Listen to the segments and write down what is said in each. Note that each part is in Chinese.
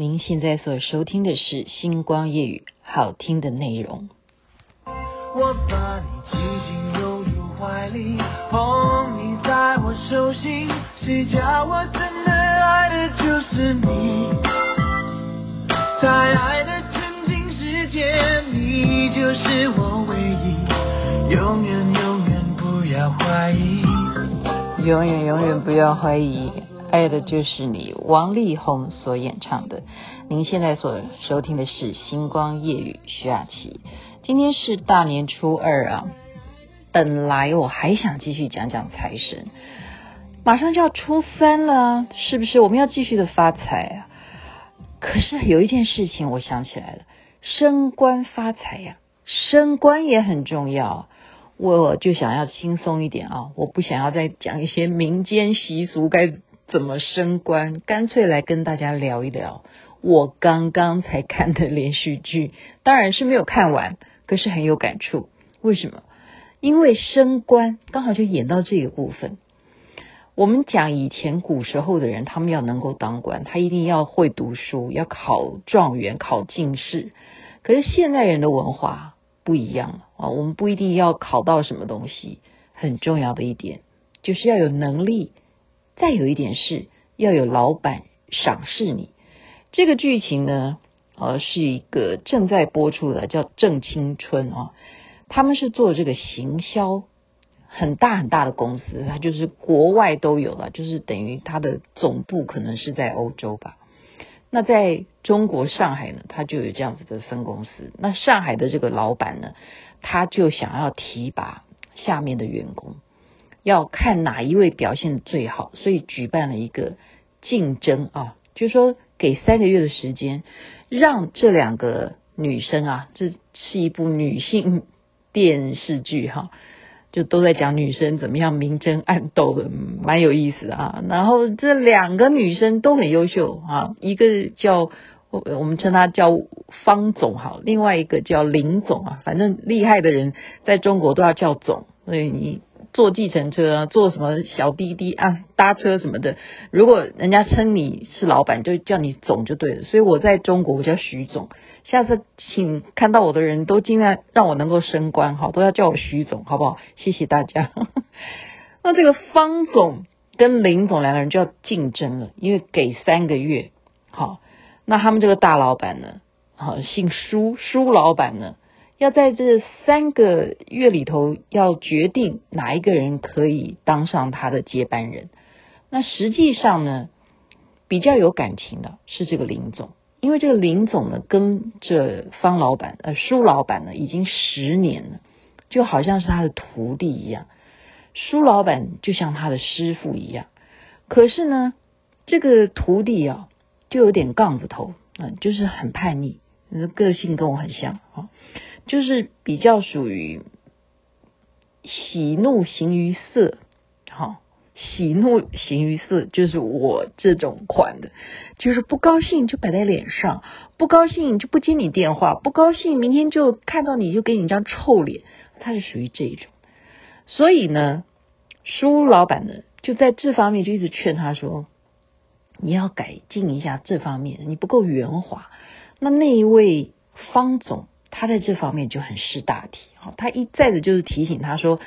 您现在所收听的是《星光夜语》，好听的内容。我把你紧紧拥入怀里，捧你在我手心，谁叫我真的爱的就是你，在爱的纯净世界，你就是我唯一，永远永远不要怀疑，永远永远不要怀疑。爱的就是你，王力宏所演唱的。您现在所收听的是《星光夜雨》，徐雅琪。今天是大年初二啊，本来我还想继续讲讲财神，马上就要初三了，是不是？我们要继续的发财啊！可是有一件事情我想起来了，升官发财呀，升官也很重要。我就想要轻松一点啊，我不想要再讲一些民间习俗该。怎么升官？干脆来跟大家聊一聊我刚刚才看的连续剧，当然是没有看完，可是很有感触。为什么？因为升官刚好就演到这个部分。我们讲以前古时候的人，他们要能够当官，他一定要会读书，要考状元、考进士。可是现代人的文化不一样了啊，我们不一定要考到什么东西，很重要的一点就是要有能力。再有一点是要有老板赏识你。这个剧情呢，呃，是一个正在播出的，叫《正青春》啊。他们是做这个行销，很大很大的公司，它就是国外都有了，就是等于它的总部可能是在欧洲吧。那在中国上海呢，它就有这样子的分公司。那上海的这个老板呢，他就想要提拔下面的员工。要看哪一位表现最好，所以举办了一个竞争啊，就说给三个月的时间，让这两个女生啊，这是一部女性电视剧哈，就都在讲女生怎么样明争暗斗的，蛮有意思的啊。然后这两个女生都很优秀啊，一个叫我我们称她叫方总好，另外一个叫林总啊，反正厉害的人在中国都要叫总，所以你。坐计程车啊，坐什么小滴滴啊，搭车什么的，如果人家称你是老板，就叫你总就对了。所以我在中国我叫徐总，下次请看到我的人都尽量让我能够升官，好，都要叫我徐总，好不好？谢谢大家。那这个方总跟林总两个人就要竞争了，因为给三个月，好，那他们这个大老板呢，好，姓舒，舒老板呢。要在这三个月里头，要决定哪一个人可以当上他的接班人。那实际上呢，比较有感情的是这个林总，因为这个林总呢，跟着方老板呃舒老板呢，已经十年了，就好像是他的徒弟一样。舒老板就像他的师傅一样，可是呢，这个徒弟啊，就有点杠子头，嗯，就是很叛逆，个性跟我很像啊。就是比较属于喜怒形于色，好，喜怒形于色就是我这种款的，就是不高兴就摆在脸上，不高兴就不接你电话，不高兴明天就看到你就给你一张臭脸，他是属于这一种。所以呢，舒老板呢就在这方面就一直劝他说，你要改进一下这方面，你不够圆滑。那那一位方总。他在这方面就很识大体，好，他一再的就是提醒他说，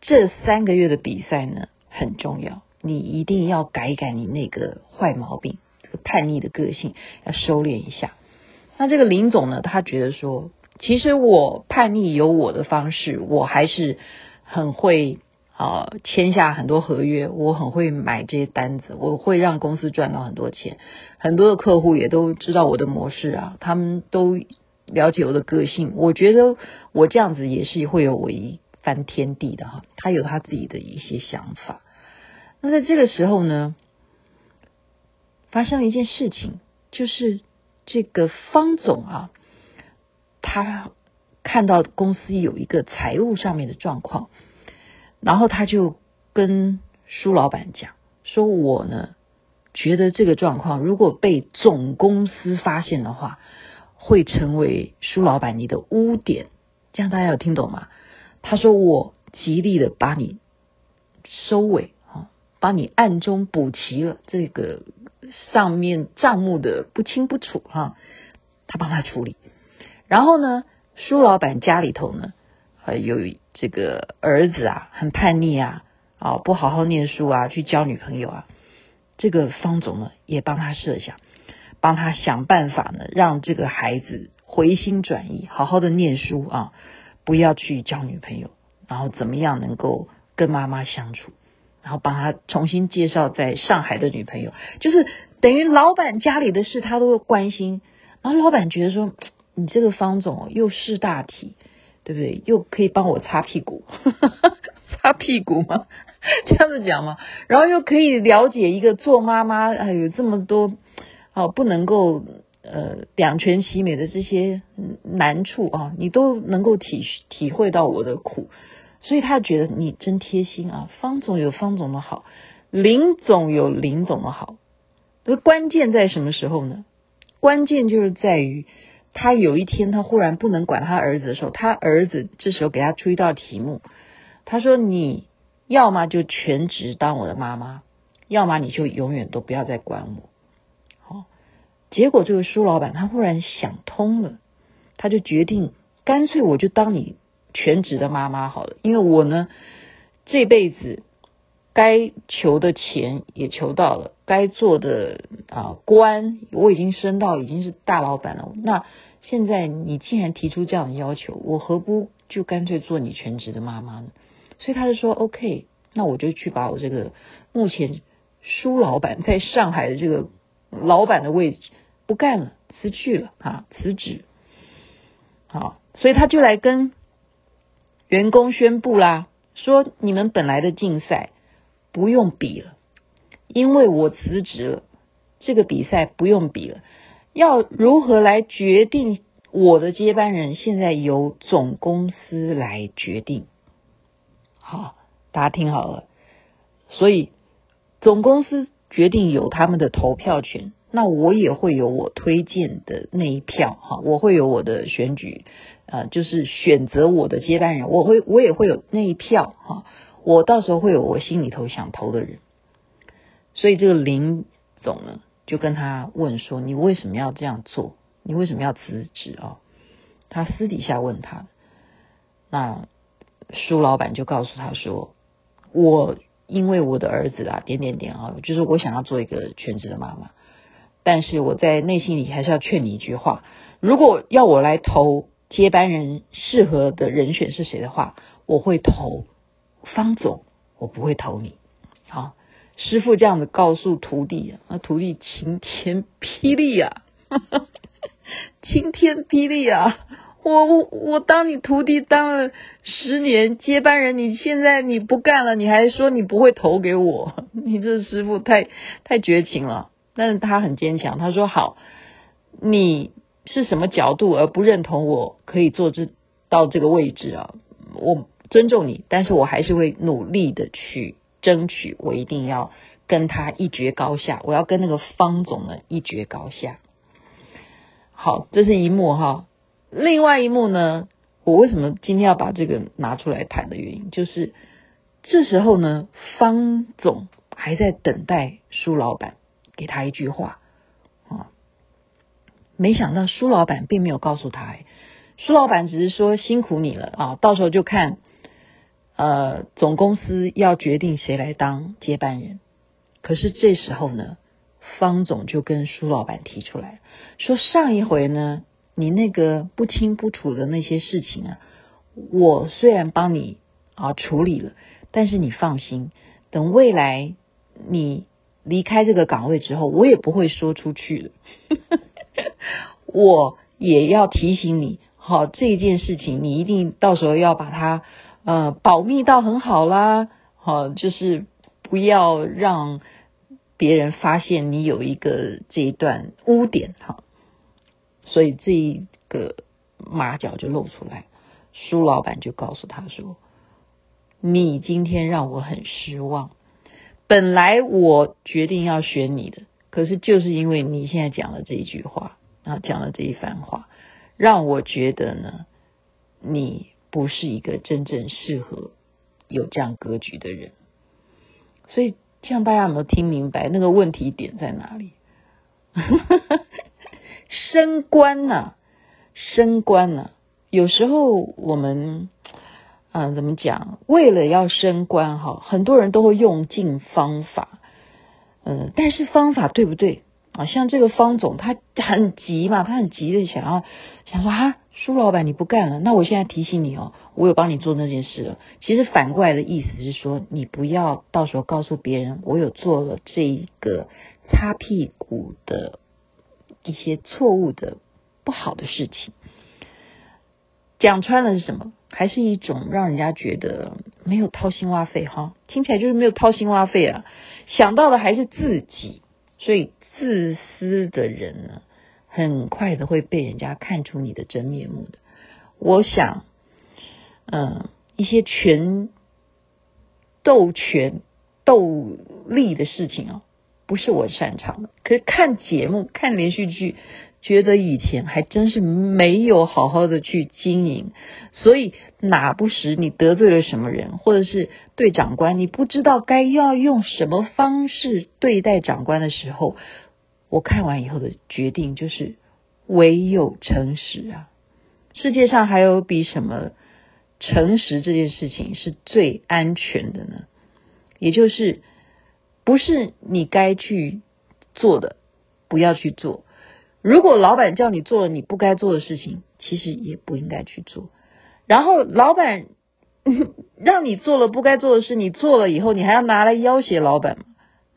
这三个月的比赛呢很重要，你一定要改一改你那个坏毛病，这个叛逆的个性要收敛一下。那这个林总呢，他觉得说，其实我叛逆有我的方式，我还是很会啊签下很多合约，我很会买这些单子，我会让公司赚到很多钱，很多的客户也都知道我的模式啊，他们都。了解我的个性，我觉得我这样子也是会有我一番天地的哈。他有他自己的一些想法。那在这个时候呢，发生了一件事情，就是这个方总啊，他看到公司有一个财务上面的状况，然后他就跟舒老板讲，说我呢觉得这个状况如果被总公司发现的话。会成为舒老板你的污点，这样大家有听懂吗？他说：“我极力的把你收尾啊，帮你暗中补齐了这个上面账目的不清不楚哈，他帮他处理。然后呢，苏老板家里头呢，呃有这个儿子啊，很叛逆啊，啊，不好好念书啊，去交女朋友啊。这个方总呢，也帮他设想，帮他想办法呢，让这个孩子回心转意，好好的念书啊，不要去交女朋友，然后怎么样能够跟妈妈相处，然后帮他重新介绍在上海的女朋友，就是等于老板家里的事他都会关心，然后老板觉得说。你这个方总又识大体，对不对？又可以帮我擦屁股，擦屁股吗？这样子讲吗？然后又可以了解一个做妈妈哎，有这么多哦，不能够呃两全其美的这些难处啊，你都能够体体会到我的苦，所以他觉得你真贴心啊。方总有方总的好，林总有林总的好，这关键在什么时候呢？关键就是在于。他有一天，他忽然不能管他儿子的时候，他儿子这时候给他出一道题目，他说：“你要么就全职当我的妈妈，要么你就永远都不要再管我。”结果这个苏老板他忽然想通了，他就决定干脆我就当你全职的妈妈好了，因为我呢这辈子该求的钱也求到了，该做的啊官我已经升到已经是大老板了，那。现在你既然提出这样的要求，我何不就干脆做你全职的妈妈呢？所以他就说：“OK，那我就去把我这个目前苏老板在上海的这个老板的位置不干了，辞去了啊，辞职。好，所以他就来跟员工宣布啦，说你们本来的竞赛不用比了，因为我辞职了，这个比赛不用比了。”要如何来决定我的接班人？现在由总公司来决定。好，大家听好了。所以总公司决定有他们的投票权，那我也会有我推荐的那一票。哈，我会有我的选举，呃，就是选择我的接班人。我会，我也会有那一票。哈，我到时候会有我心里头想投的人。所以这个林总呢？就跟他问说：“你为什么要这样做？你为什么要辞职啊？”他私底下问他，那苏老板就告诉他说：“我因为我的儿子啊，点点点啊，就是我想要做一个全职的妈妈，但是我在内心里还是要劝你一句话：如果要我来投接班人适合的人选是谁的话，我会投方总，我不会投你。”好。师傅这样子告诉徒弟啊，那徒弟晴天霹雳啊，晴天霹雳啊！我我我当你徒弟当了十年接班人，你现在你不干了，你还说你不会投给我，你这师傅太太绝情了。但是他很坚强，他说好，你是什么角度而不认同我可以做这到这个位置啊？我尊重你，但是我还是会努力的去。争取我一定要跟他一决高下，我要跟那个方总呢一决高下。好，这是一幕哈。另外一幕呢，我为什么今天要把这个拿出来谈的原因，就是这时候呢，方总还在等待苏老板给他一句话啊。没想到苏老板并没有告诉他，苏老板只是说辛苦你了啊，到时候就看。呃，总公司要决定谁来当接班人，可是这时候呢，方总就跟苏老板提出来说：“上一回呢，你那个不清不楚的那些事情啊，我虽然帮你啊处理了，但是你放心，等未来你离开这个岗位之后，我也不会说出去的。我也要提醒你，好，这件事情你一定到时候要把它。”呃，保密到很好啦，好，就是不要让别人发现你有一个这一段污点哈，所以这一个马脚就露出来，苏老板就告诉他说：“你今天让我很失望，本来我决定要选你的，可是就是因为你现在讲了这一句话，然后讲了这一番话，让我觉得呢，你。”不是一个真正适合有这样格局的人，所以这样大家有没有听明白那个问题点在哪里？升官呐、啊，升官呐、啊，有时候我们，嗯、怎么讲？为了要升官哈，很多人都会用尽方法，嗯、呃，但是方法对不对啊？像这个方总，他很急嘛，他很急的想要想说啊，苏老板你不干了，那我现在提醒你哦。我有帮你做那件事了。其实反过来的意思是说，你不要到时候告诉别人，我有做了这个擦屁股的一些错误的不好的事情。讲穿了是什么？还是一种让人家觉得没有掏心挖肺哈？听起来就是没有掏心挖肺啊！想到的还是自己，所以自私的人呢，很快的会被人家看出你的真面目的。我想。嗯，一些权斗权斗力的事情啊，不是我擅长的。可是看节目、看连续剧，觉得以前还真是没有好好的去经营。所以哪不时你得罪了什么人，或者是对长官你不知道该要用什么方式对待长官的时候，我看完以后的决定就是唯有诚实啊！世界上还有比什么？诚实这件事情是最安全的呢，也就是不是你该去做的，不要去做。如果老板叫你做了你不该做的事情，其实也不应该去做。然后老板 让你做了不该做的事，你做了以后，你还要拿来要挟老板，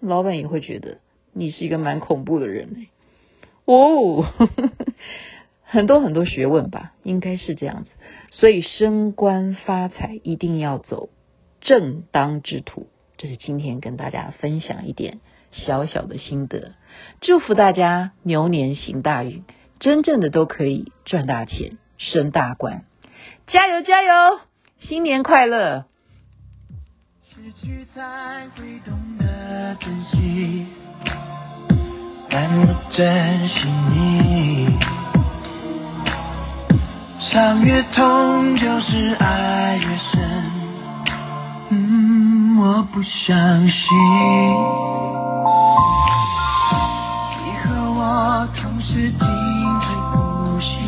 老板也会觉得你是一个蛮恐怖的人欸。哦。很多很多学问吧，应该是这样子。所以升官发财一定要走正当之途，这是今天跟大家分享一点小小的心得。祝福大家牛年行大运，真正的都可以赚大钱、升大官。加油加油！新年快乐！失去才会懂得珍惜，但我珍惜你。伤越痛，就是爱越深。嗯，我不相信是紧追不舍